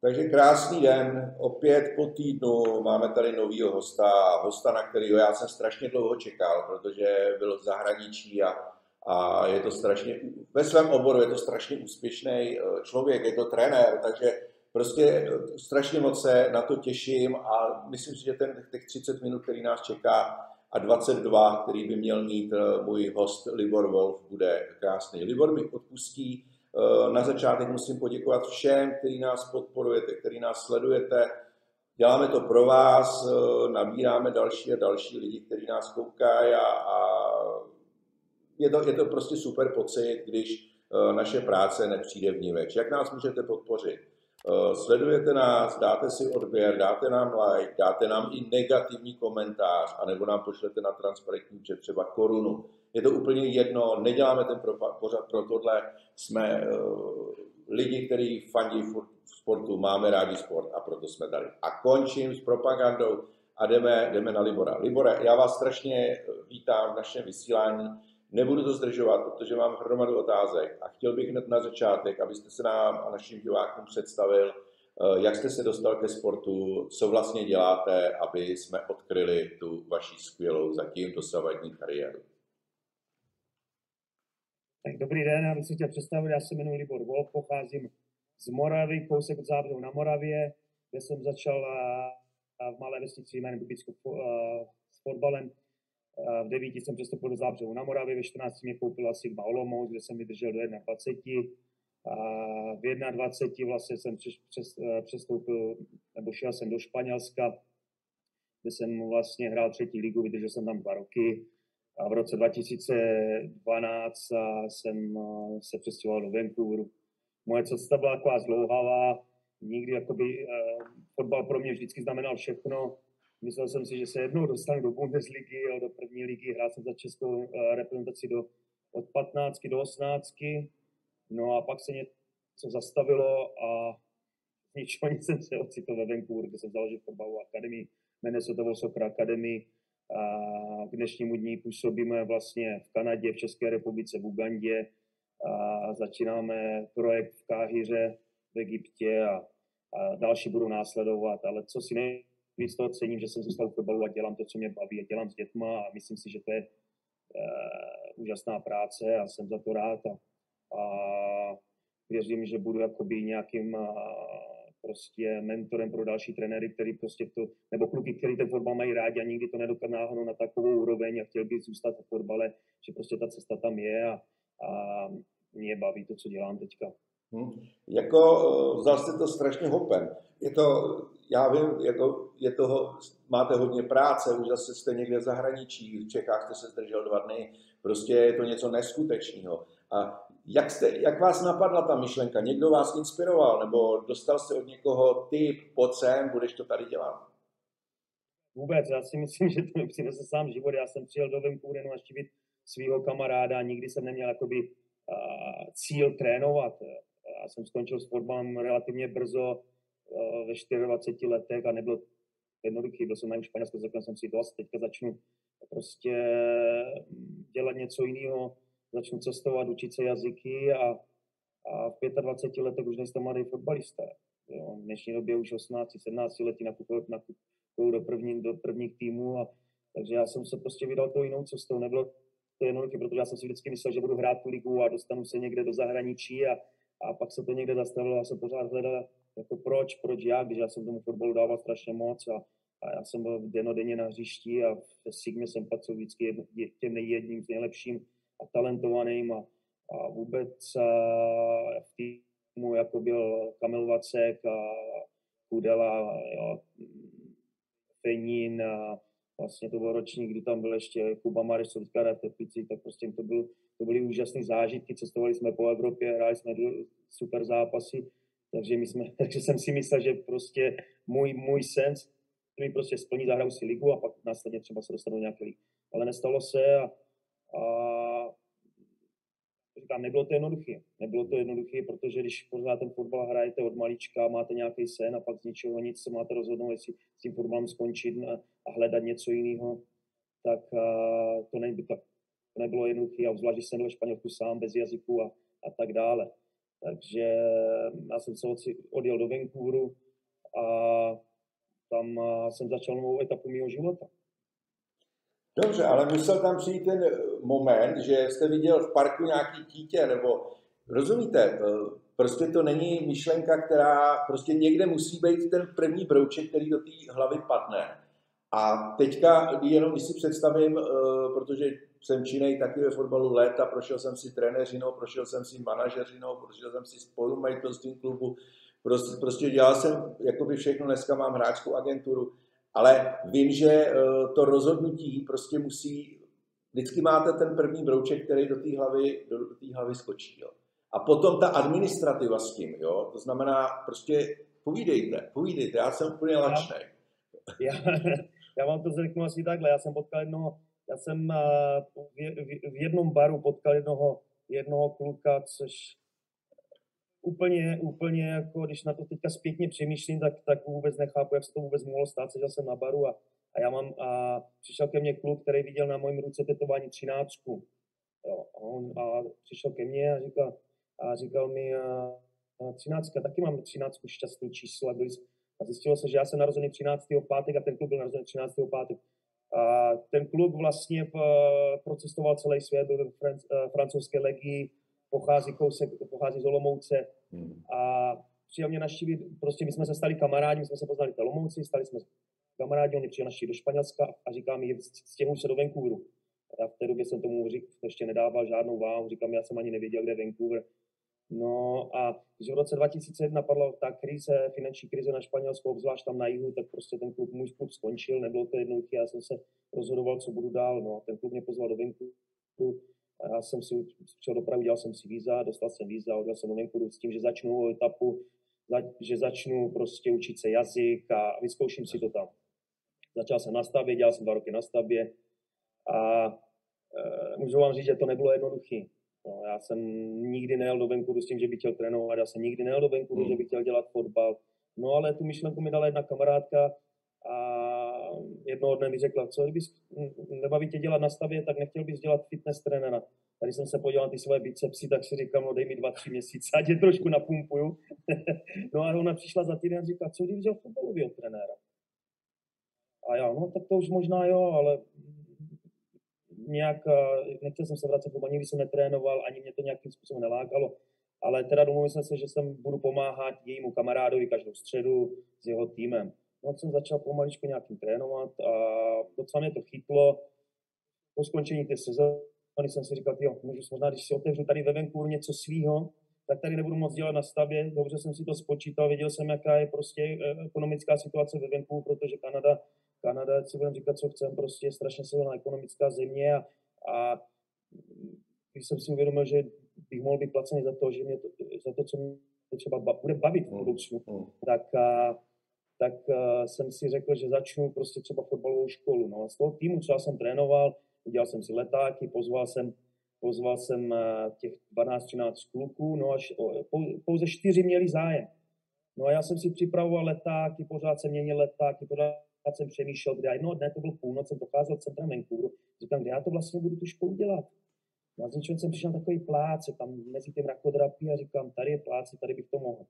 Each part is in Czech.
Takže krásný den, opět po týdnu máme tady novýho hosta, hosta, na kterého já jsem strašně dlouho čekal, protože byl v zahraničí a, a je to strašně, ve svém oboru je to strašně úspěšný eh, člověk, je to trenér, takže prostě eh, strašně moc se na to těším a myslím si, že ten, těch 30 minut, který nás čeká a 22, který by měl mít eh, můj host Libor Wolf, bude krásný. Libor mi odpustí, Eh, na začátek musím poděkovat všem, kteří nás podporujete, kteří nás sledujete. Děláme to pro vás, nabíráme další a další lidi, kteří nás koukají a, a je, to, je to prostě super pocit, když naše práce nepřijde v ní več. Jak nás můžete podpořit? Sledujete nás, dáte si odběr, dáte nám like, dáte nám i negativní komentář, anebo nám pošlete na transparentní že třeba korunu je to úplně jedno, neděláme ten pořad pro tohle, jsme uh, lidi, kteří fandí v sportu, máme rádi sport a proto jsme tady. A končím s propagandou a jdeme, jdeme na Libora. Libore, já vás strašně vítám v našem vysílání. Nebudu to zdržovat, protože mám hromadu otázek a chtěl bych hned na začátek, abyste se nám a našim divákům představil, eh, jak jste se dostal ke sportu, co vlastně děláte, aby jsme odkryli tu vaši skvělou zatím dosavadní kariéru. Tak dobrý den, já bych si chtěl představit, já se jmenuji Libor Wolf, pocházím z Moravy, kousek od Zábřehu na Moravě, kde jsem začal v malé vesnici jménem Bubicku s fotbalem. V devíti jsem přestoupil do Zábřehu na Moravě, ve 14 mě koupila Sigma Olomouc, kde jsem vydržel do 21. A v 21 vlastně jsem přestoupil, nebo šel jsem do Španělska, kde jsem vlastně hrál třetí ligu, vydržel jsem tam dva roky a v roce 2012 jsem se přestěhoval do Vancouveru. Moje cesta byla taková zdlouhavá, nikdy jakoby, uh, fotbal pro mě vždycky znamenal všechno. Myslel jsem si, že se jednou dostanu do Bundesligy, do první ligy, hrál jsem za českou uh, reprezentaci do, od 15 do 18. No a pak se něco zastavilo a ničeho nic jsem se ocitl ve Vancouveru, kde jsem založil fotbalovou akademii, jmenuje se to Soccer Academy. A k dnešnímu dní působíme vlastně v Kanadě, v České republice, v Ugandě. A začínáme projekt v Káhyře, v Egyptě a, a další budou následovat, ale co si nejvíc toho cením, že jsem zůstal v fotbalu a dělám to, co mě baví a dělám s dětma a myslím si, že to je uh, úžasná práce a jsem za to rád a, a věřím, že budu jakoby nějakým uh, prostě mentorem pro další trenéry, který prostě to, nebo kluky, který ten fotbal mají rádi a nikdy to nedokáhnou na takovou úroveň a chtěl by zůstat v fotbale, že prostě ta cesta tam je a, a mě baví to, co dělám teďka. Hmm. Jako eh, vzal jste to strašně hopem. Je to, já vím, jako je toho, máte hodně práce, už zase jste někde v zahraničí, v Čechách jste se zdržel dva dny, prostě je to něco neskutečného. A jak, jste, jak vás napadla ta myšlenka? Někdo vás inspiroval, nebo dostal jste od někoho typ, pojď sem, budeš to tady dělat? Vůbec, já si myslím, že to mi přinese sám život. Já jsem přijel do Vancouvenu naštívit svého kamaráda, nikdy jsem neměl jakoby uh, cíl trénovat. Já jsem skončil s fotbalem relativně brzo ve 24 letech a nebyl jednoduchý. Byl jsem na Španělsku, řekl jsem si dost, teďka začnu prostě dělat něco jiného začnu cestovat, učit se jazyky a, a v 25 letech už nejste mladý fotbalista. Jo. V dnešní době už 18, 17 letí nakupují, nakupují do, první, do prvních týmů a takže já jsem se prostě vydal tou jinou cestou. Nebylo to jednoduché, protože já jsem si vždycky myslel, že budu hrát tu ligu a dostanu se někde do zahraničí a, a pak se to někde zastavilo. Já jsem pořád hledal, jako proč, proč já, když já jsem tomu fotbalu dával strašně moc a, a já jsem byl denodenně na hřišti a v Sigmě jsem patřil vždycky těm nejjedním nejlepším a talentovaným a, a vůbec a v týmu, jako byl Kamil Vacek a Kudela, jo, Fenín a vlastně to byl ročník, kdy tam byl ještě Kuba Mareš, co teďka tak prostě to, byl, to byly úžasné zážitky, cestovali jsme po Evropě, hráli jsme super zápasy, takže, my jsme, takže jsem si myslel, že prostě můj, můj sen mi prostě splní, zahraju si ligu a pak následně třeba se dostanu do nějaké ligy. Ale nestalo se a, a říkám, nebylo to jednoduché. Nebylo to jednoduché, protože když pořád ten fotbal hrajete od malička, máte nějaký sen a pak z ničeho nic se máte rozhodnout, jestli s tím fotbalem skončit a hledat něco jiného, tak to, ne, to nebylo jednoduché. A obzvlášť, když jsem byl ve Španělsku sám, bez jazyku a, a tak dále. Takže já jsem se odjel do Vancouveru a tam jsem začal novou etapu mého života. Dobře, ale musel tam přijít ten moment, že jste viděl v parku nějaký dítě, nebo rozumíte, eh, prostě to není myšlenka, která prostě někde musí být ten první brouček, který do té hlavy padne. A teďka jenom když si představím, eh, protože jsem činej taky ve fotbalu léta, prošel jsem si trenéřinou, prošel jsem si manažeřinou, prošel jsem si spolumajitelstvím klubu, prostě, prostě dělal jsem jakoby všechno, dneska mám hráčskou agenturu, ale vím, že eh, to rozhodnutí prostě musí, vždycky máte ten první brouček, který do té hlavy, do, do hlavy skočí. Jo. A potom ta administrativa s tím, jo, to znamená prostě povídejte, povídejte, já jsem úplně lačný. Já, já vám to řeknu asi takhle, já jsem potkal jednoho, já jsem eh, v jednom baru potkal jednoho, jednoho kluka, což úplně, úplně jako, když na to teďka zpětně přemýšlím, tak, tak vůbec nechápu, jak se to vůbec mohlo stát. Seděl jsem na baru a, a já mám, a přišel ke mně kluk, který viděl na mojím ruce tetování třináctku. Jo, a, on, a přišel ke mně a říkal, a říkal mi, a, a třináctka, taky mám třináctku šťastný číslo a, byli, a zjistilo se, že já jsem narozený 13. pátek a ten kluk byl narozený 13. pátek. A ten kluk vlastně eh, procestoval celý svět, byl ve eh, francouzské legii, pochází kousek, pochází z Olomouce hmm. a přijel mě naštívit, prostě my jsme se stali kamarádi, my jsme se poznali v Olomouci, stali jsme kamarádi, on mě přijel naštívit do Španělska a říká mi, stěhuj se do Vancouveru. Já v té době jsem tomu řík, ještě nedával žádnou váhu, říkám, já jsem ani nevěděl, kde je Vancouver. No a když v roce 2001 padla ta krize, finanční krize na Španělsku, obzvlášť tam na jihu, tak prostě ten klub, můj klub skončil, nebylo to jednoduché, já jsem se rozhodoval, co budu dál. No, ten klub mě pozval do Vancouveru, a já jsem si přišel Prahy, dělal jsem si víza, dostal jsem víza, odjel jsem do Vancouveru s tím, že začnu novou etapu, že začnu prostě učit se jazyk a vyzkouším si to tam. Začal jsem na stavbě, dělal jsem dva roky na stavbě a e, můžu vám říct, že to nebylo jednoduché No, já jsem nikdy nejel do Vancouveru s tím, že bych chtěl trénovat, já jsem nikdy nejel do Vancouveru, hmm. že bych chtěl dělat fotbal. No ale tu myšlenku mi dala jedna kamarádka a jednoho dne mi řekla, co kdybys nebaví tě dělat na stavě, tak nechtěl bys dělat fitness trenéra. Tady jsem se podíval na ty svoje bicepsy, tak si říkám, no dej mi dva, tři měsíce, ať je trošku napumpuju. no a ona přišla za týden a říká, co kdybys dělal fotbalového trenéra? A já, no tak to už možná jo, ale nějak, eh, nechtěl jsem se vracet domů, nikdy jsem netrénoval, ani mě to nějakým způsobem nelákalo, ale teda domluvil jsem se, že jsem budu pomáhat jejímu kamarádovi každou středu s jeho týmem. No, jsem začal pomaličku nějakým trénovat a docela mě to chytlo. Po skončení té sezóny jsem si říkal, jo, můžu možná, když si otevřu tady ve Vancouveru něco svýho, tak tady nebudu moc dělat na stavě. Dobře jsem si to spočítal, věděl jsem, jaká je prostě eh, ekonomická situace ve Vancouveru, protože Kanada Kanada, si budeme říkat, co chceme, prostě je strašně silná ekonomická země a, a když jsem si uvědomil, že bych mohl být placený za to, že mě to, za to, co mě třeba bude bavit v budoucnu, mm, mm. tak, a, tak a, jsem si řekl, že začnu prostě třeba fotbalovou školu. No a z toho týmu, co já jsem trénoval, udělal jsem si letáky, pozval jsem, pozval jsem těch 12-13 kluků, no až pouze čtyři měli zájem. No a já jsem si připravoval letáky, pořád jsem měnil letáky, pořád tak jsem přemýšlel, kde jednoho dne, to byl půlnoc, jsem procházel centrem Vancouveru, říkám, kde já to vlastně budu tu školu dělat. No a z ničeho jsem přišel na takový pláce, tam mezi tím rakodrapí a říkám, tady je pláce, tady bych to mohl.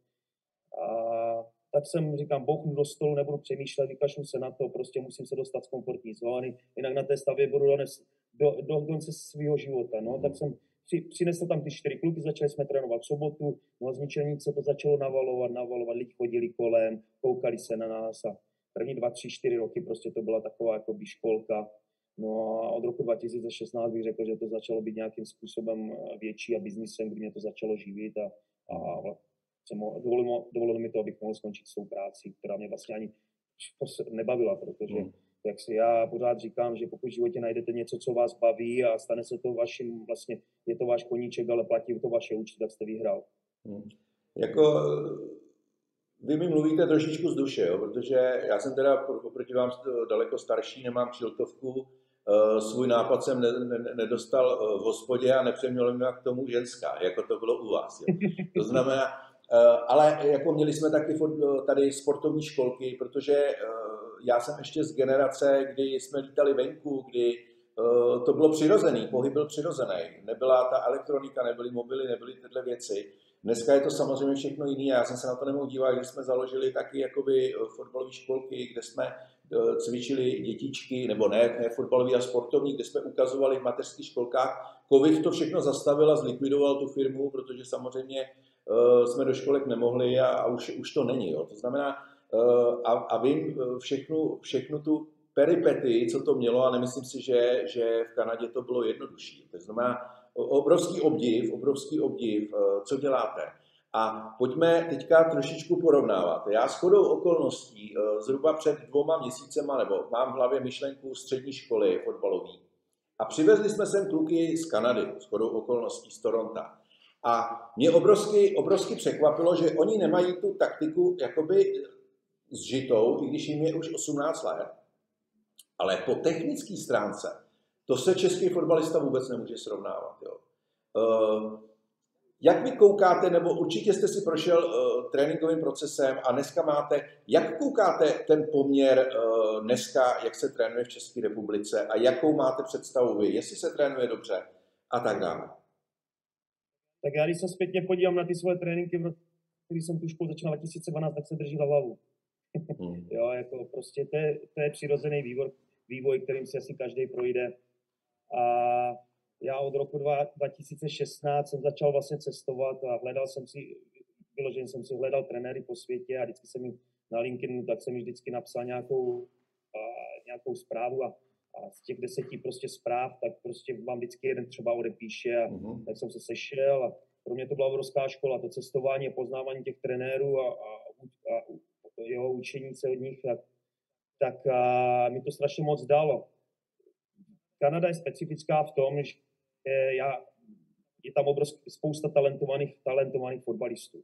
A tak jsem, říkám, bouchnu do stolu, nebudu přemýšlet, vykašlu se na to, prostě musím se dostat z komfortní zóny, jinak na té stavě budu dones, do, do konce svého života. No, tak jsem při, přinesl tam ty čtyři kluky, začali jsme trénovat v sobotu, no a z ničeho se to začalo navalovat, navalovat, lidi chodili kolem, koukali se na nás a první dva, tři, čtyři roky prostě to byla taková jako školka. No a od roku 2016 bych řekl, že to začalo být nějakým způsobem eh, větší a biznisem, kdy mě to začalo živit a, a dovolilo, dovolilo mi to, abych mohl skončit s tou práci, která mě vlastně ani nebavila, protože hmm. jak si já pořád říkám, že pokud v životě najdete něco, co vás baví a stane se to vaším, vlastně je to váš koníček, ale platí to vaše účty, tak jste vyhrál. Hmm. Jako vy mi mluvíte trošičku z duše, jo, protože já jsem teda oproti vám daleko starší, nemám čiltovku, uh, svůj nápad jsem ne, ne, nedostal v hospodě a nepřeměl mě k tomu ženská, jako to bylo u vás. Jo. To znamená, uh, ale jako měli jsme taky tady sportovní školky, protože já jsem ještě z generace, kdy jsme lítali venku, kdy to bylo přirozený, pohyb byl přirozený. Nebyla ta elektronika, nebyly mobily, nebyly tyhle věci. Dneska je to samozřejmě všechno jiné. Já jsem se na to nemohl dívat, když jsme založili taky jakoby eh, fotbalové školky, kde jsme eh, cvičili dětičky, nebo ne, ne fotbalový a sportovní, kde jsme ukazovali v mateřských školkách. Covid to všechno zastavil a zlikvidoval tu firmu, protože samozřejmě uh, jsme do školek nemohli a, a už, už to není. Jo. To znamená, a, a vím všechnu, všechnu tu peripety, co to mělo a nemyslím si, že, že v Kanadě to bylo jednodušší. To znamená, obrovský obdiv, obrovský obdiv, eh, co děláte. A pojďme teďka trošičku porovnávat. Já s chodou okolností eh, zhruba před dvoma měsícema, nebo mám v hlavě myšlenku střední školy fotbalový. A přivezli jsme sem kluky z Kanady, s chodou okolností z Toronto. A mě obrovsky, obrovsky překvapilo, že oni nemají tu taktiku jakoby zžitou, i když jim je už 18 let, ale po technické stránce to se český fotbalista vůbec nemůže srovnávat. Jo. Uh, jak vy koukáte, nebo určitě jste si prošel uh, tréninkovým procesem a dneska máte, jak koukáte ten poměr uh, dneska, jak se trénuje v České republice a jakou máte představu vy, jestli se trénuje dobře a tak dále? Tak já když se zpětně podívám na ty svoje tréninky, který jsem tu školu začínal 2012, tak se drží za hlavu. Hmm. jo, jako prostě to je, to je přirozený vývoj, vývoj, kterým si asi každý projde. A já od roku 2016 jsem začal vlastně cestovat a hledal jsem si, vyloženě jsem si hledal trenéry po světě a vždycky jsem jim na LinkedInu, tak jsem jim vždycky napsal nějakou, a, nějakou zprávu a, a z těch deseti prostě zpráv, tak prostě vám vždycky jeden třeba odepíše a uh-huh. tak jsem se sešel a pro mě to byla obrovská škola, to cestování a poznávání těch trenérů a, a, a, a jeho učení se od nich, tak, tak a, mi to strašně moc dalo. Kanada je specifická v tom, že já, je tam obrovský, spousta talentovaných, talentovaných fotbalistů.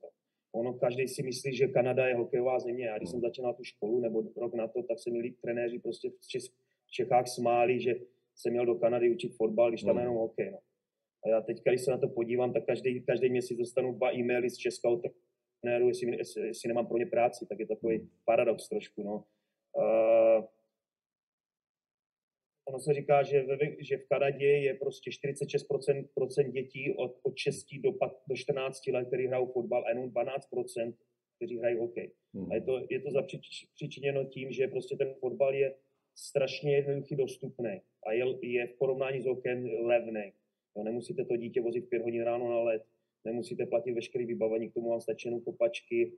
Ono, každý si myslí, že Kanada je hokejová země. Já když jsem začínal tu školu, nebo rok na to, tak se mi trenéři prostě v Čechách smáli, že jsem měl do Kanady učit fotbal, když tam hmm. jenom hokej. No. A já teď, když se na to podívám, tak každý, každý měsíc dostanu dva e-maily z Česka od trenéru, jestli, jestli, jestli, nemám pro ně práci, tak je takový hmm. paradox trošku. No. Uh, ono se říká, že, ve, že v Kanadě je prostě 46% procent dětí od, od 6 do, do 14 let, kteří hrajou fotbal a jenom 12%, kteří hrají hokej. Hmm. A je to, je to zapříčiněno tím, že prostě ten fotbal je strašně jednoduchý dostupný a je, je v porovnání s hokejem levný. No, nemusíte to dítě vozit pět hodin ráno na let, nemusíte platit veškeré vybavení, k tomu vám stačí jenom kopačky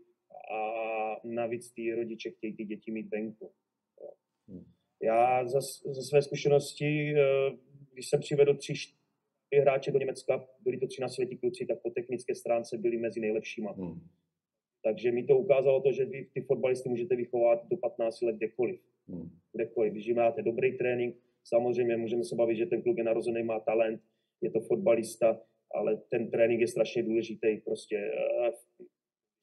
a navíc ty rodiče chtějí ty děti mít venku. Hmm. Já za, ze své zkušenosti, eh, když jsem přivedl tři, čtyři hráče do Německa, byli to tři na světí kluci, tak po technické stránce byli mezi nejlepšíma. Hmm. Takže mi to ukázalo to, že vy ty fotbalisty můžete vychovat do 15 let kdekoliv. Hmm. Kdekoliv. Když máte dobrý trénink, samozřejmě můžeme se bavit, že ten kluk je narozený, má talent, je to fotbalista, ale ten trénink je strašně důležitý prostě eh,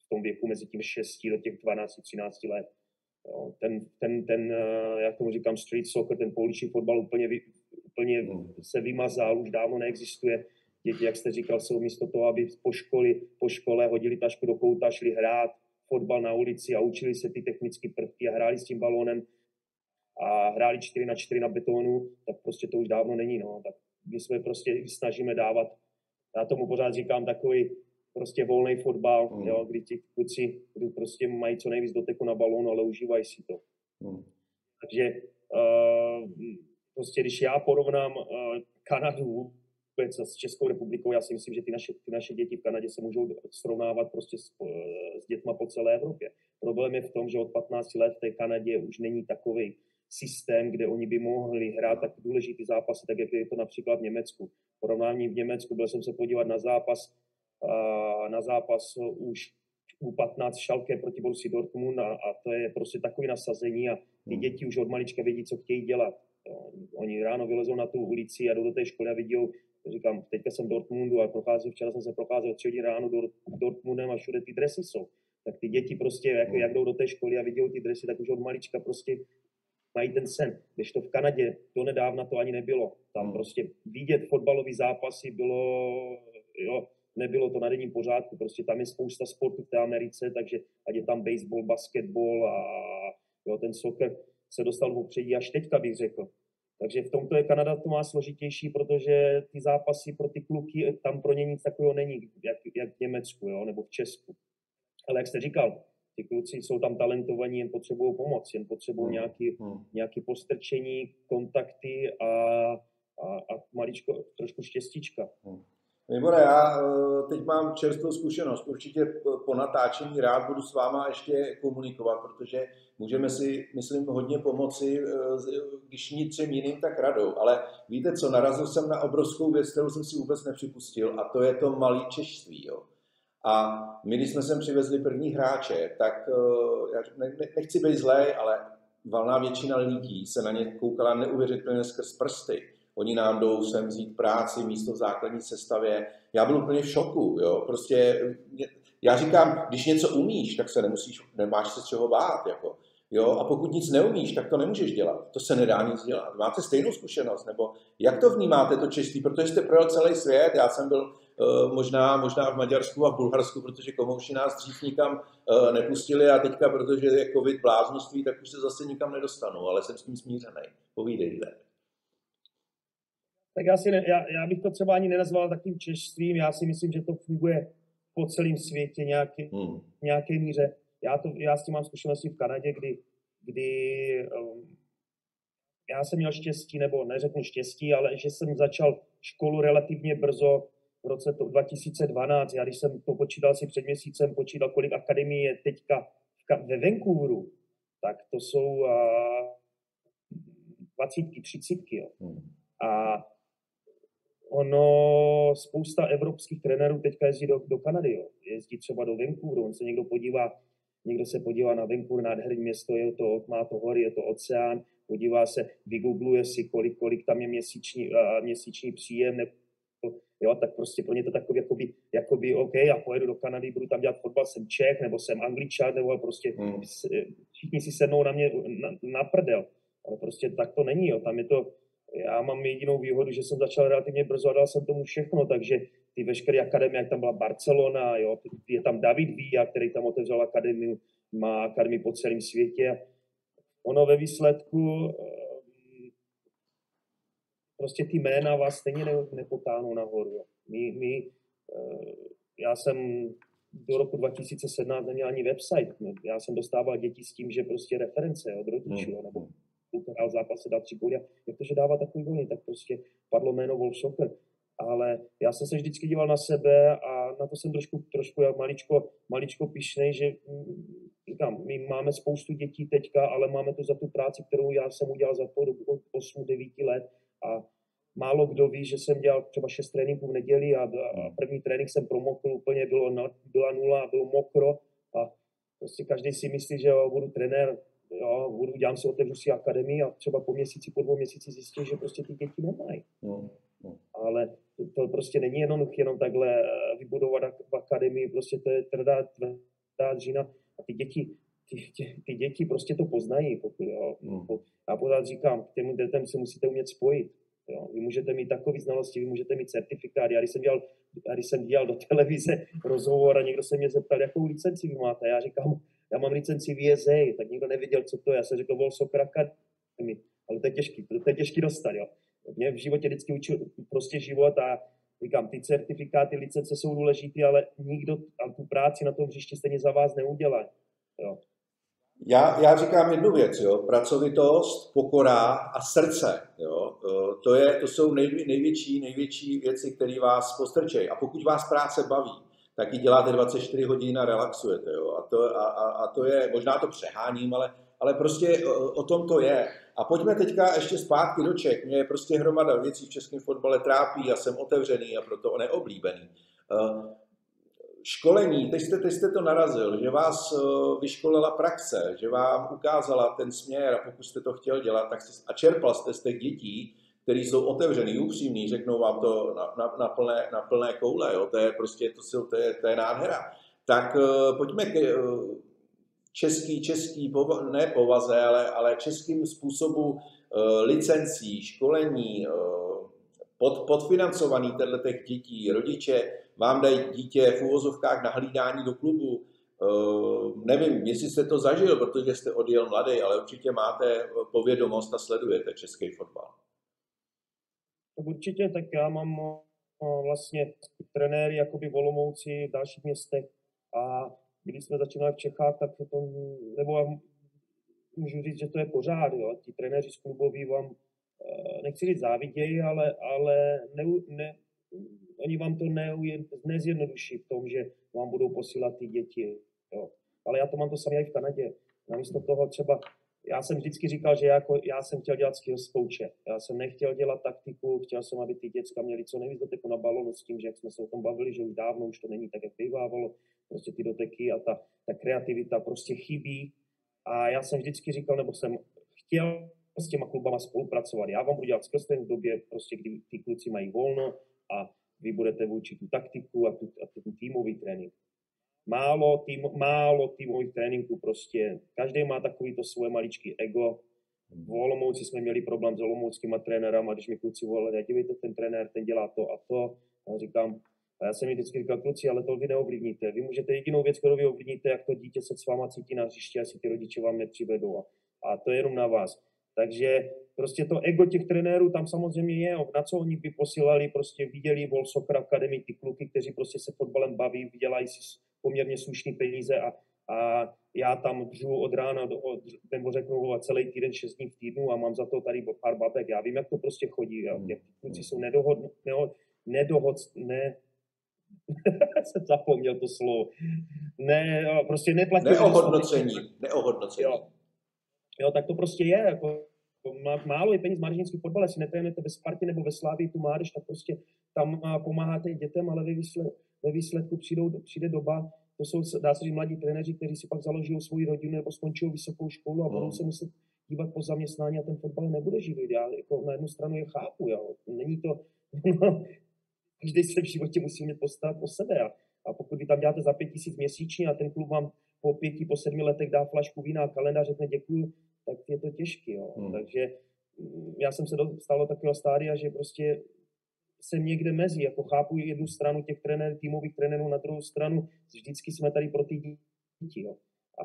v tom věku mezi tím 6 do těch 12, 13 let. Jo, ten, ten, ten, eh, jak tomu říkám, street soccer, ten pouliční fotbal úplně, úplně hmm. se vymazal, už dávno neexistuje. Děti, jak jste říkal, jsou místo toho, aby po, škole, po škole hodili tašku do kouta, šli hrát fotbal na ulici a učili se ty technické prvky a hráli s tím balónem a hráli 4 na 4 na betonu, tak prostě to už dávno není. No. Tak my jsme prostě snažíme dávat, já tomu pořád říkám, takový prostě volný fotbal, mm. jo, kdy ti kluci kdy prostě mají co nejvíc doteku na balónu, ale užívají si to. Mm. Takže uh, prostě když já porovnám uh, Kanadu vůbec s Českou republikou, já si myslím, že ty naše, ty naše děti v Kanadě se můžou srovnávat prostě s, uh, s dětma po celé Evropě. Problém je v tom, že od 15 let v té Kanadě už není takový systém, kde oni by mohli hrát tak důležitý zápasy, tak jak je to například v Německu. Porovnání v Německu, byl jsem se podívat na zápas na zápas už U15 Šalke proti Borussia Dortmund a, a to je prostě takový nasazení a ty hmm. děti už od malička vědí, co chtějí dělat. Oni ráno vylezou na tu ulici a jdou do té školy a vidí, říkám, teďka jsem v Dortmundu a procházím, včera jsem se procházel tři hodiny ráno do Dortmundem a všude ty dresy jsou. Tak ty děti prostě, jako, jak jdou do té školy a vidí ty dresy, tak už od malička prostě mají ten sen. Když to v Kanadě, to nedávna to ani nebylo. Tam prostě vidět fotbalový zápasy bylo, jo, nebylo to na denním pořádku, prostě tam je spousta sportů v té Americe, takže ať je tam baseball, basketball a jo, ten soccer se dostal v popředí až teďka, bych řekl. Takže v tomto je Kanada to má složitější, protože ty zápasy pro ty kluky, tam pro ně nic takového není, jak, jak v Německu jo, nebo v Česku. Ale jak jste říkal, ty kluci jsou tam talentovaní, jen potřebují pomoc, jen potřebují hmm. nějaký, hmm. nějaký postrčení, kontakty a, a, a maličko, trošku štěstíčka. Hmm. Libore, já eh, teď mám čerstvou zkušenost. Určitě po natáčení rád budu s váma ještě komunikovat, protože můžeme si, myslím, hodně pomoci, eh, když ničem jiným, tak radou. Ale víte co, narazil jsem na obrovskou věc, kterou jsem si vůbec nepřipustil, a to je to malé češství. Jo. A my, když jsme sem přivezli první hráče, tak eh, já nechci být zlej, ale valná většina lidí se na ně koukala neuvěřitelně skrz prsty. Oni nám jdou sem vzít práci místo v základní sestavě. Já byl úplně v šoku. Jo. Prostě já říkám, když něco umíš, tak se nemusíš, nemáš se z čeho bát. Jako. Jo? A pokud nic neumíš, tak to nemůžeš dělat. To se nedá nic dělat. Máte stejnou zkušenost? Nebo jak to vnímáte, to čestí? Protože jste projel celý svět. Já jsem byl uh, možná, možná v Maďarsku a v Bulharsku, protože komouši nás dřív nikam uh, nepustili a teďka, protože je covid bláznoství, tak už se zase nikam nedostanu, ale jsem s tím smířený. Povídejte. Tak já, si ne, já, já bych to třeba ani nenazval takým češstvím. Já si myslím, že to funguje po celém světě nějaký, hmm. nějaké míře já, to, já s tím mám zkušenosti v Kanadě, kdy, kdy um, já jsem měl štěstí, nebo neřeknu štěstí, ale že jsem začal školu relativně brzo v roce 2012. Já když jsem to počítal si před měsícem, počítal, kolik akademie je teďka ve Vancouveru, tak to jsou uh, dvacítky, třicítky. Jo. Hmm. A ono, spousta evropských trenérů teďka jezdí do, do Kanady, jo. jezdí třeba do Vancouveru, on se někdo podívá někdo se podívá na Vancouver, nádherný město, je to, má to hory, je to oceán, podívá se, vygoogluje si, kolik, kolik tam je měsíční, uh, měsíční příjem, nebo, jo, tak prostě pro ně to takový, jakoby, jakoby OK, já pojedu do Kanady, budu tam dělat fotbal, jsem Čech, nebo jsem Angličan, nebo prostě hmm. všichni si sednou na mě na, na prdel. Ale prostě tak to není, jo. tam je to, já mám jedinou výhodu, že jsem začal relativně brzo a dal jsem tomu všechno, takže ty veškeré akademie, jak tam byla Barcelona, jo, je tam David Villa, který tam otevřel akademii, má akademii po celém světě. Ono ve výsledku ehm, prostě ty jména vás stejně nepotáhnou nahoru. Jo. My, my, eh, já jsem do roku 2017 neměl ani website. Já jsem dostával děti s tím, že prostě reference od rodičů, hmm. nebo hrál zápase, dal tři góly. Jak to, že dává takový góly, tak prostě padlo jméno Wolf Soccer. Ale já jsem se vždycky díval na sebe a na to jsem trošku, trošku jak maličko, maličko pišnej, že mm, říkám, my máme spoustu dětí teďka, ale máme to za tu práci, kterou já jsem udělal za to dobu 8-9 let. A málo kdo ví, že jsem dělal třeba 6 tréninků v neděli a, a první trénink jsem promokl úplně, bylo na, byla nula, bylo mokro. A prostě každý si myslí, že jo, budu trenér, jo, budu, dělám si, otevřu si akademii a třeba po měsíci, po dvou měsíci zjistím, že prostě ty děti nemají. Mm. Ale to, to prostě není jenom, jenom takhle eh, vybudovat v akademii, prostě to je tvrdá, tvrdá dřina a ty děti, ty, ty, ty děti prostě to poznají. Pokud, jo. Hmm. Já pořád říkám, k těm dětem se musíte umět spojit. Jo. Vy můžete mít takové znalosti, vy můžete mít certifikát. Já když jsem dělal, já když jsem dělal do televize rozhovor a někdo se mě zeptal, jakou licenci vy máte, já říkám, já mám licenci VSA, tak nikdo nevěděl, co to je. Já jsem řekl, Soccer Academy, ale to je těžký, to, to je těžký dostat, jo mě v životě vždycky učil prostě život a říkám, ty certifikáty, licence jsou důležité, ale nikdo a tu práci na tom hřišti stejně za vás neudělá. Jo. Já, já říkám jednu věc, jo. pracovitost, pokora a srdce. Jo. E, to, je, to jsou nejvě, největší, největší věci, které vás postrčejí. A pokud vás práce baví, tak ji děláte 24 hodin a relaxujete. Jo. A, to, a, a, a to je, možná to přeháním, ale, ale prostě o, o tom to je. A pojďme teďka ještě zpátky do Čech. Mě je prostě hromada věcí v českém fotbale trápí a jsem otevřený a proto neoblíbený. Eh, školení, teď jste, teď jste to narazil, že vás eh, vyškolila praxe, že vám ukázala ten směr a pokud jste to chtěl dělat, tak jste, a čerpal jste z těch dětí, který jsou otevřený, upřímný, řeknou vám to na, na, na, plné, na plné koule, jo? to je prostě, to, to, je, to je nádhera. Tak uh, pojďme k, uh, český, český, ne povaze, ale, ale českým způsobu licencí, školení, pod, podfinancovaný tenhle těch dětí, rodiče vám dají dítě v úvozovkách na hlídání do klubu, Uh, nevím, jestli jste to zažil, protože jste odjel mladý, ale určitě máte povědomost a sledujete český fotbal. Určitě, tak já mám uh, vlastně trenéry jakoby v Olomouci, v dalších městech a když jsme začínali v Čechách, tak to, nebo můžu říct, že to je pořád, jo. ti trenéři z kluboví vám Eh, nechci říct závidějí, ale, ale ne, ne, oni vám to ne, nezjednoduší v tom, že vám budou posílat ty děti. Jo. Ale já to mám to samé i v Kanadě. Namísto toho třeba, já jsem vždycky říkal, že jako, já jsem chtěl dělat skills coache. Já jsem nechtěl dělat taktiku, chtěl jsem, aby ty děcka měly co nejvíc doteku na balonu s tím, že jak jsme se o tom bavili, že už dávno už to není tak, jak bývávalo. Prostě ty doteky a ta, ta kreativita prostě chybí. A já jsem vždycky říkal, nebo jsem chtěl s těma klubama spolupracovat. Já vám budu dělat skrz v době, prostě, kdy ty kluci mají volno a vy budete vůči tu taktiku a, tu, a ten týmový trénink. Málo, tým, málo týmových tréninků prostě. Každý má takový to svoje maličký ego. V Olomouci jsme měli problém s olomouckýma trenérama, když mi kluci volali, dívejte, ten trenér, ten dělá to a to. A říkám, a já jsem mi vždycky říkal, kluci, ale to vy neovlivníte. Vy můžete jedinou věc, kterou vy ovlivníte, jak to dítě se s váma cítí na hřišti, asi ty rodiče vám nepřivedou. A, a to je jenom na vás. Takže prostě to ego těch trenérů tam samozřejmě je, na co oni by posílali, prostě viděli Vol Soccer Academy, ty kluky, kteří prostě se fotbalem baví, vydělají si poměrně slušné peníze a, a já tam dřu od rána, do, od, nebo řeknu celý týden, šest dní v týdnu a mám za to tady pár babek. Já vím, jak to prostě chodí. A ty kluci jsou nedohod, neho, nedohod, ne, jsem zapomněl to slovo. Ne, prostě neplatí. Neohodnocení. Neohodnocení. Jo. Jo, tak to prostě je. Jako, málo je peněz mládežnický fotbal, jestli netrénujete ve Spartě nebo ve Slávii tu mládež, tak prostě tam pomáháte dětem, ale ve, výsledku, ve výsledku přijdou, přijde doba, to jsou, dá se říct, mladí trenéři, kteří si pak založí svou rodinu nebo skončí vysokou školu a budou no. se muset dívat po zaměstnání a ten fotbal nebude živit. Já jako na jednu stranu je chápu, jo. není to, no, každý se v životě musí umět postarat po sebe a, a pokud vy tam děláte za pět tisíc měsíčně a ten klub vám po pěti, po sedmi letech dá flašku vína a kalendář řekne děkuju, tak je to těžký. Jo. Hmm. Takže mm, já jsem se dostal do takového stádia, že prostě jsem někde mezi, jako chápu jednu stranu těch trenér, týmových trenérů, na druhou stranu vždycky jsme tady pro ty děti. Jo.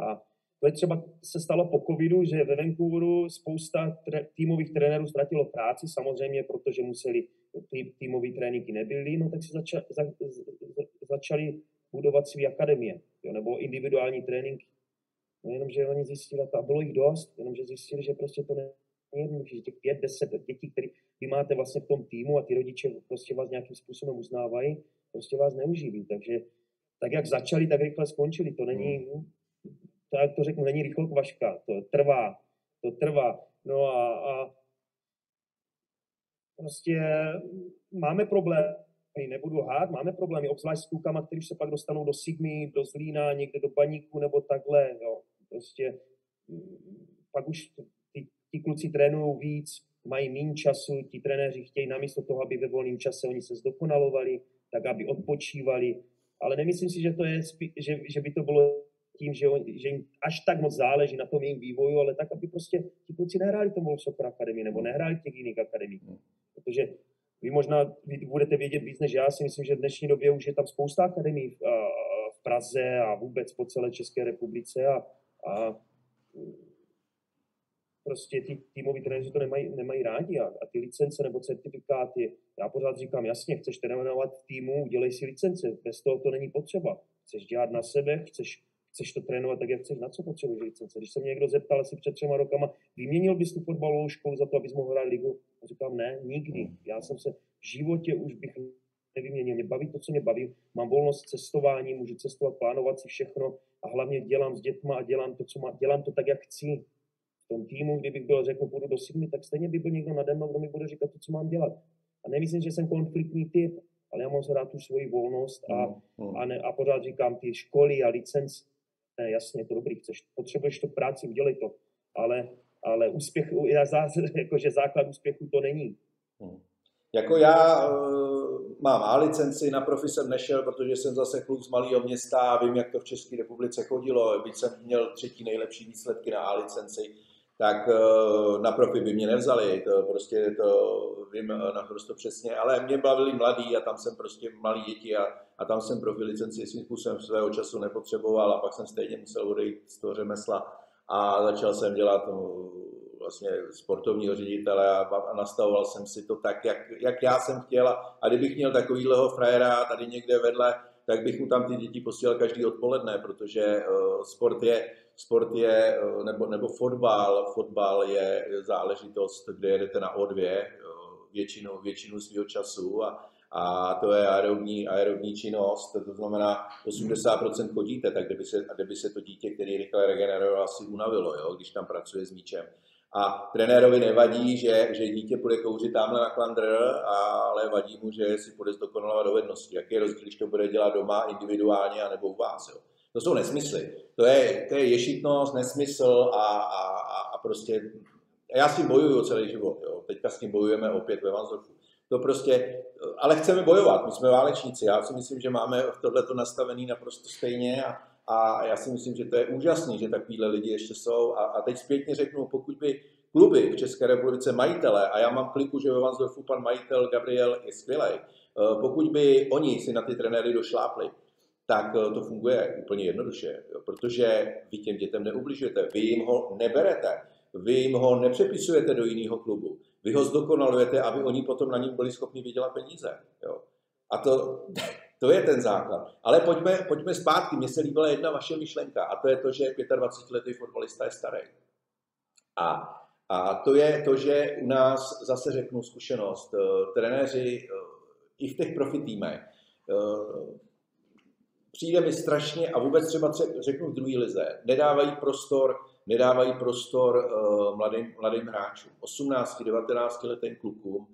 A to je třeba se stalo po covidu, že ve Vancouveru spousta tre- týmových trenérů ztratilo práci, samozřejmě, protože museli, tý, týmový tréninky nebyly, no tak si zača, za, za, začali budovat své akademie, jo, nebo individuální tréninky. No jenom, že oni zjistili, a bylo jich dost, jenomže zjistili, že prostě to není jednoduché, že těch pět, deset dětí, které vy máte vlastně v tom týmu a ty rodiče prostě vás nějakým způsobem uznávají, prostě vás neuživí. Takže tak, jak začali, tak rychle skončili. To není, to, jak to řeknu, není rychlo kvaška, to trvá, to trvá. No a, a prostě máme problém, nebudu hát, máme problémy, obzvlášť s klukama, kteří se pak dostanou do Sigmy, do Zlína, někde do Baníku nebo takhle, jo. Prostě mm, pak už ty kluci trénují víc, mají méně času, ti trenéři chtějí namísto toho, aby ve volném čase oni se zdokonalovali, tak aby odpočívali. Ale nemyslím si, že, to je, že, že by to bylo tím, že, on, že jim až tak moc záleží na tom jejím vývoju, ale tak, aby prostě ti kluci nehráli tomu Soccer Academy nebo nehráli těch jiných akademiích. Protože vy možná vy budete vědět víc než já, si myslím, že v dnešní době už je tam spousta akademií v, v Praze a vůbec po celé České republice a, a prostě ty týmoví trenéři to nemají, nemají rádi a, a ty licence nebo certifikáty, já pořád říkám, jasně, chceš trénovat v týmu, udělej si licence, bez toho to není potřeba. Chceš dělat na sebe, chceš chceš to trénovat tak, jak chceš, na co potřebuješ licence. Když se mě někdo zeptal asi před třema rokama, vyměnil bys tu fotbalovou školu za to, abys mohl hrát ligu? A říkám, ne, nikdy. Já jsem se v životě už bych nevyměnil. Mě baví to, co mě baví. Mám volnost cestování, můžu cestovat, plánovat si všechno a hlavně dělám s dětma a dělám to, co má, dělám to tak, jak chci. Tom týmu, kdybych byl řekl, půjdu do Sydney, tak stejně by byl někdo nade mnou, kdo mi bude říkat to, co mám dělat. A nemyslím, že jsem konfliktní typ, ale já mám rád tu svoji volnost a, mm, mm. a, ne, a pořád říkám, ty školy a licence ne, jasně, to dobrý, chceš, potřebuješ to práci, udělej to, ale, ale úspěch, jakože základ úspěchu to není. Hmm. Jako já uh, mám A licenci, na profi jsem nešel, protože jsem zase kluk z malého města a vím, jak to v České republice chodilo. Byť jsem měl třetí nejlepší výsledky na A licenci, tak uh, na profi by mě nevzali, to prostě to vím naprosto přesně, ale mě bavili mladí a tam jsem prostě malý děti a, a tam jsem profi licenci svým způsobem svého času nepotřeboval a pak jsem stejně musel odejít z toho řemesla a začal jsem dělat no, vlastně sportovního ředitele a, a nastavoval jsem si to tak, jak, jak já jsem chtěl. A, a kdybych měl takovýhleho frajera tady někde vedle, tak bych mu tam ty děti posílal každý odpoledne, protože uh, sport je, sport je uh, nebo, nebo fotbal, fotbal je záležitost, kde jedete na O2 uh, většinu, většinu svého času a, a to je aerobní, aerobní činnost, to znamená 80% chodíte, tak kdyby se, kdyby se to dítě, který rychle regeneroval, asi unavilo, jo, když tam pracuje s míčem. A trenérovi nevadí, že, že dítě půjde kouřit tamhle na klandr, ale vadí mu, že si půjde zdokonalovat dovednosti. Jaký je rozdíl, když to bude dělat doma individuálně a nebo u vás. Jo? To jsou nesmysly. To je, to je ješitnost, nesmysl a, a, a prostě já s tím bojuju celý život. Jo? Teďka s tím bojujeme opět ve Vansdorfu. To prostě, ale chceme bojovat, my jsme válečníci. Já si myslím, že máme tohleto nastavený naprosto stejně a, a já si myslím, že to je úžasné, že takovýhle lidi ještě jsou. A, a teď zpětně řeknu, pokud by kluby v České republice, majitele, a já mám kliku, že ve Vansdorfu pan majitel Gabriel je skvělý, eh, pokud by oni si na ty trenéry došlápli, tak eh, to funguje úplně jednoduše, protože vy těm dětem neubližujete, vy jim ho neberete, vy jim ho nepřepisujete do jiného klubu, vy ho zdokonalujete, aby oni potom na ním byli schopni vydělat peníze. Jo. A to, to je ten základ. Ale pojďme, pojďme zpátky. Mně se líbila jedna vaše myšlenka a to je to, že 25-letý fotbalista je starý. A, a to je to, že u nás, zase řeknu zkušenost, eh, trenéři eh, i v těch profi týmech, eh, přijde mi strašně, a vůbec třeba řeknu v druhé lize, nedávají prostor, nedávají prostor mladým, mladým hráčům, 18-19 letým klukům,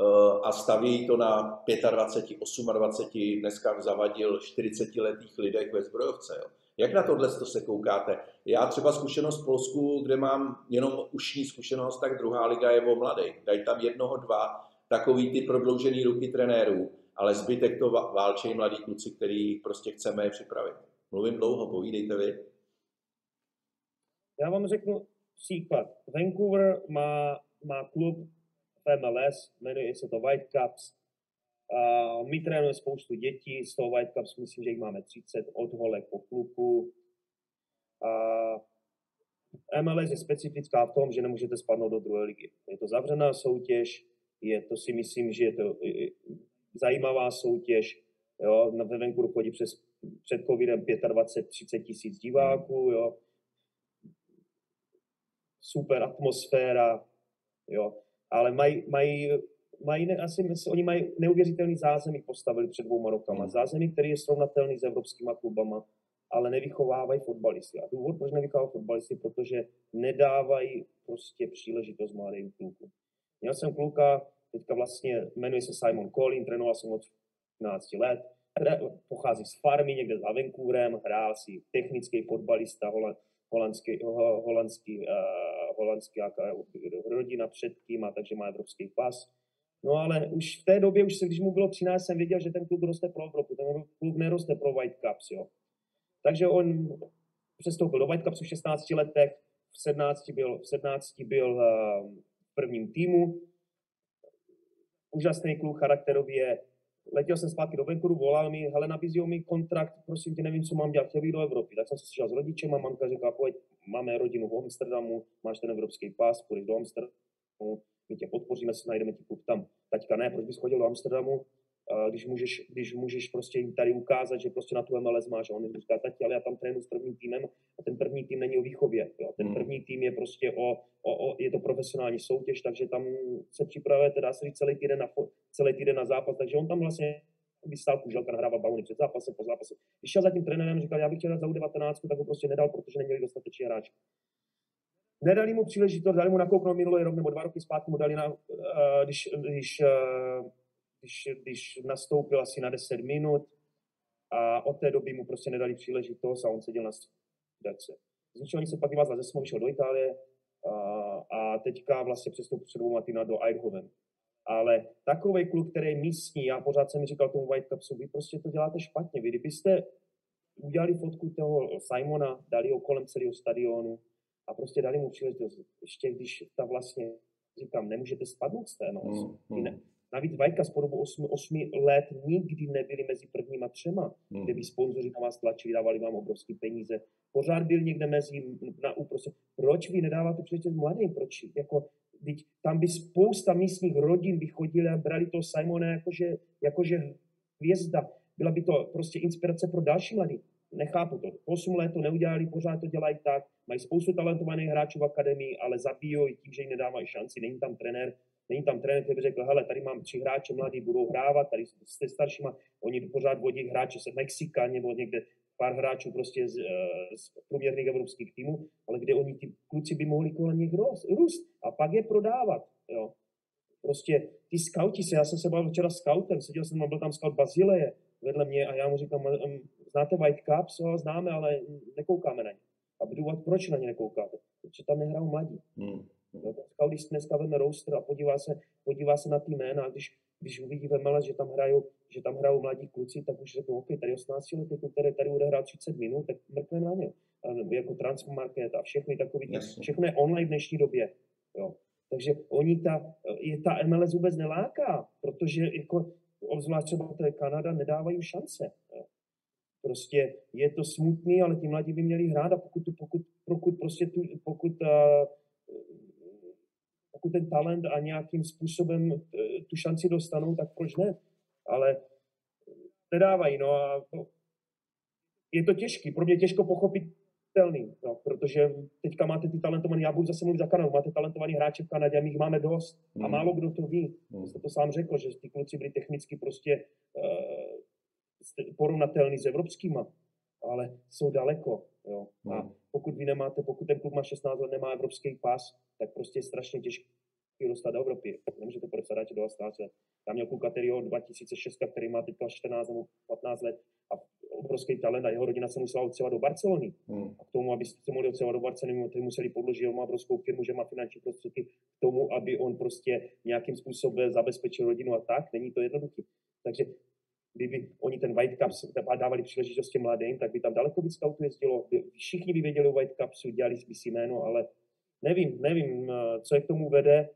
Eh, a staví to na 25, 28, dneska zavadil 40 letých lidech ve zbrojovce. Jo. Jak na tohle to se koukáte? Já třeba zkušenost v Polsku, kde mám jenom ušní zkušenost, tak druhá liga je o mladých. Dají tam jednoho, dva, takový ty prodloužený ruky trenérů, ale zbytek to válčejí mladí kluci, který prostě chceme je připravit. Mluvím dlouho, povídejte vy. Já vám řeknu příklad. Vancouver má, má klub MLS, jmenuje se to White Cups. A my trénujeme spoustu dětí, z toho White Cups myslím, že jich máme 30 od holek po kluku. A MLS je specifická v tom, že nemůžete spadnout do druhé ligy. Je to zavřená soutěž, je to si myslím, že je to zajímavá soutěž. Jo, na Vancouveru chodí přes, před covidem 25-30 tisíc diváků. Jo. Super atmosféra. Jo ale mají, mají, mají ne, asi myslím, oni mají neuvěřitelný zázemí postavili před dvouma rokama. Zázemí, který je srovnatelný s evropskýma klubama, ale nevychovávají fotbalisty. A důvod, proč nevychovávají fotbalisty, protože nedávají prostě příležitost mladým klukům. Měl jsem kluka, teďka vlastně jmenuje se Simon Collin, trénoval jsem od 15 let, pochází z farmy někde za Vancouverem, hrál si technický fotbalista, holandský, holandský, uh, holandský rodina předtím, a takže má evropský pas. No ale už v té době, už se, když mu bylo 13, jsem věděl, že ten klub roste pro Evropu, ten klub neroste pro White Cups, jo. Takže on přestoupil do White Cups v 16 letech, v 17 byl, v 17 byl uh, v prvním týmu. Úžasný kluk charakterově, letěl jsem zpátky do Vancouveru, volal mi, hele, nabízí mi kontrakt, prosím tě, nevím, co mám dělat, chtěl do Evropy. Tak jsem se slyšel s rodičem a mamka říká, pojď, máme rodinu v Amsterdamu, máš ten evropský pás, půjdeš do Amsterdamu, my tě podpoříme, najdeme ti klub tam. Taťka ne, proč bys chodil do Amsterdamu, když můžeš, když můžeš prostě tady ukázat, že prostě na tu MLS máš. A on říká, tati, ale já tam trénu s prvním týmem a ten první tým není o výchově. Jo. Ten hmm. první tým je prostě o, o, o, je to profesionální soutěž, takže tam se připravuje, teda se celý týden na, celý týden na zápas, takže on tam vlastně vystál kuželka, nahrával bauny před zápasem, po zápase. Když šel za tím trenérem, říkal, já bych chtěl dát za U19, tak ho prostě nedal, protože neměli dostatečně hráč. Nedali mu příležitost, dali mu nakouknout minulý rok nebo dva roky zpátky mu dali na, uh, když, když uh, když, když nastoupil asi na 10 minut a od té doby mu prostě nedali příležitost a on seděl na střídačce. Z ničeho se pak vyvázal ze šel do Itálie a, a teďka vlastně přestoupil před dvouma týdny do Eindhoven. Ale takový kluk, který je místní, já pořád jsem říkal tomu White Cupsu, vy prostě to děláte špatně. Vy kdybyste udělali fotku toho Simona, dali ho kolem celého stadionu a prostě dali mu příležitost. Ještě když ta vlastně, říkám, nemůžete spadnout z té nos. Mm, mm. Navíc Vajka z po dobu 8, 8 let nikdy nebyli mezi prvníma třema, mm. kde by sponzoři na vás tlačili, dávali vám obrovské peníze. Pořád byl někde mezi na uprostřed. Proč vy nedáváte příležitost mladým? Proč? Jako, Teď tam by spousta místních rodin by chodili a brali toho Simona jakože, jakože hvězda. Byla by to prostě inspirace pro další mladí. Nechápu to. 8 let to neudělali, pořád to dělají tak. Mají spoustu talentovaných hráčů v akademii, ale zabijí tím, že jim nedávají šanci. Není tam trenér, není tam trenér, který by řekl, hele, tady mám tři hráče mladí, budou hrávat, tady jste staršíma, oni pořád vodí hráče z Mexika nebo někde pár hráčů prostě z, eh, z průměrných evropských týmů, ale kde oni ty kluci by mohli kolem nich růst a pak je prodávat. Jo. Prostě ty skauti se, já jsem se bavil včera s seděl jsem, byl tam scout Bazileje vedle mě a já mu říkám, znáte White Cups? Jo, známe, ale nekoukáme na ně. A budu proč na ně nekoukáte? Protože tam nehrajou mladí. Hmm. Jo, scout, když dneska veme roster a podívá se, podívá se na ty jména, když když uvidí ve MLS, že tam hrajou, že tam hrajou mladí kluci, tak už řeknou, OK, tady 18 letý kluk, který tady bude hrát 30 minut, tak mrkneme na ně. A jako transfermarket a všechny takový, všechno je online v dnešní době. Jo. Takže oni ta, je ta MLS vůbec neláká, protože jako, obzvlášť třeba to je Kanada, nedávají šance. Jo. Prostě je to smutný, ale ti mladí by měli hrát a pokud, pokud, pokud prostě tu, pokud uh, pokud ten talent a nějakým způsobem eh, tu šanci dostanou, tak proč ne? Ale nedávají, no a je to těžký, pro mě těžko pochopitelný, no, protože teďka máte ty talentovaný, já budu zase mluvit za Kanadu, máte talentovaný hráče v Kanadě a my jich máme dost a hmm. málo kdo to ví. Hmm. Jste to sám řekl, že ty kluci byli technicky prostě uh, porovnatelný s evropskýma, ale jsou daleko. Jo. A hmm. pokud vy nemáte, pokud ten klub má 16 let, nemá evropský pas, tak prostě je strašně těžké dostat do Evropy. Nemůžete podepsat do 18 let. Tam měl kluka, který 2006, který má teďka 14 nebo 15 let a obrovský talent a jeho rodina se musela odstěhovat do Barcelony. Hmm. A k tomu, aby se mohli odstěhovat do Barcelony, to museli podložit, on má obrovskou firmu, že má finanční prostředky k tomu, aby on prostě nějakým způsobem zabezpečil rodinu a tak. Není to jednoduché. Takže kdyby oni ten White Cups dávali příležitosti mladým, tak by tam daleko víc scoutů jezdilo. Všichni by věděli o White Cupsu, dělali by si jméno, ale nevím, nevím, eh, co je k tomu vede.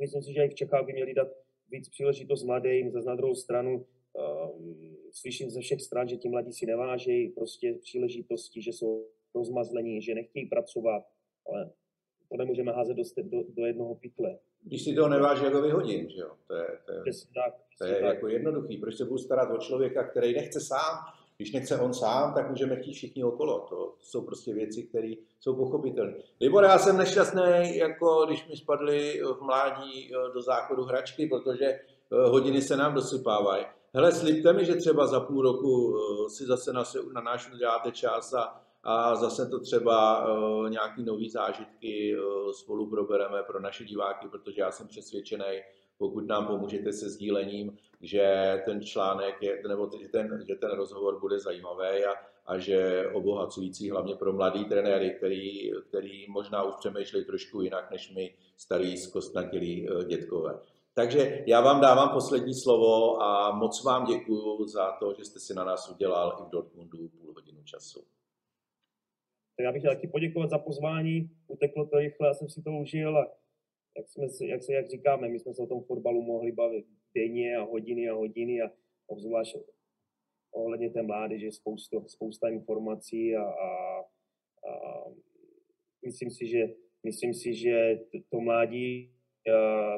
Myslím si, že i v Čechách by měli dát víc příležitost mladým, zase na druhou stranu um, slyším ze všech stran, že ti mladí si nevážejí prostě příležitosti, že jsou rozmazlení, že nechtějí pracovat, ale to nemůžeme házet do, do, do jednoho pytle. Když si toho neváží, jak ho vyhodím, že jo? To je, to je, to je tak. jako jednoduchý. Proč se budu starat o člověka, který nechce sám? Když nechce on sám, tak můžeme chtít všichni okolo. To jsou prostě věci, které jsou pochopitelné. Libor, já jsem nešťastný, jako když mi spadly v mládí eh, do záchodu hračky, protože eh, hodiny se nám dosypávají. Hele, slibte mi, že třeba za půl roku eh, si zase na, na náš uděláte čas a, a zase to třeba nějaký nový zážitky spolu probereme pro naše diváky, protože já jsem přesvědčený, pokud nám pomůžete se sdílením, že ten článek je, nebo ten, že ten rozhovor bude zajímavý a, a že obohacující hlavně pro mladý trenéry, který, který možná už přemýšlí trošku jinak než my starý zkostnatělí eh, dětkové. Takže já vám dávám poslední slovo a moc vám děkuji za to, že jste si na nás udělal i v Dortmundu půl hodinu času. Tak já bych chtěl taky poděkovat za pozvání, uteklo to rychle, já jsem si to užil a jak, jsme, jak, se, jak říkáme, my jsme se o tom fotbalu mohli bavit denně a hodiny a hodiny a obzvlášť ohledně té mládeže spousta, spousta informací a, a, a myslím si, že, myslím si, že to mládí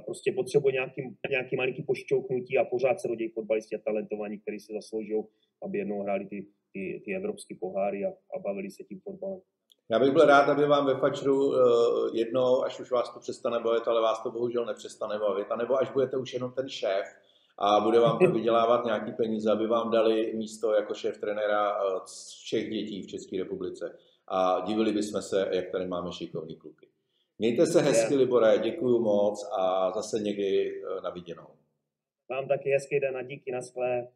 prostě potřebuje nějaký, nějaký malinký pošťouknutí a pořád se rodí fotbalisti a talentovaní, kteří se zaslouží, aby jednou hráli ty, ty, ty evropské poháry a, a bavili se tím fotbalem. Já bych byl rád, aby vám ve Fačru eh, jednou, až už vás to přestane bavit, ale vás to bohužel nepřestane bavit, anebo až budete už jenom ten šéf a bude vám to vydělávat nějaký peníze, aby vám dali místo jako šéf trenéra eh, všech dětí v České republice. A divili bychom se, jak tady máme šikovný kluky. Mějte se hezky, Libore, děkuji moc a zase někdy eh, na viděnou. Vám taky hezký den a díky, na skle.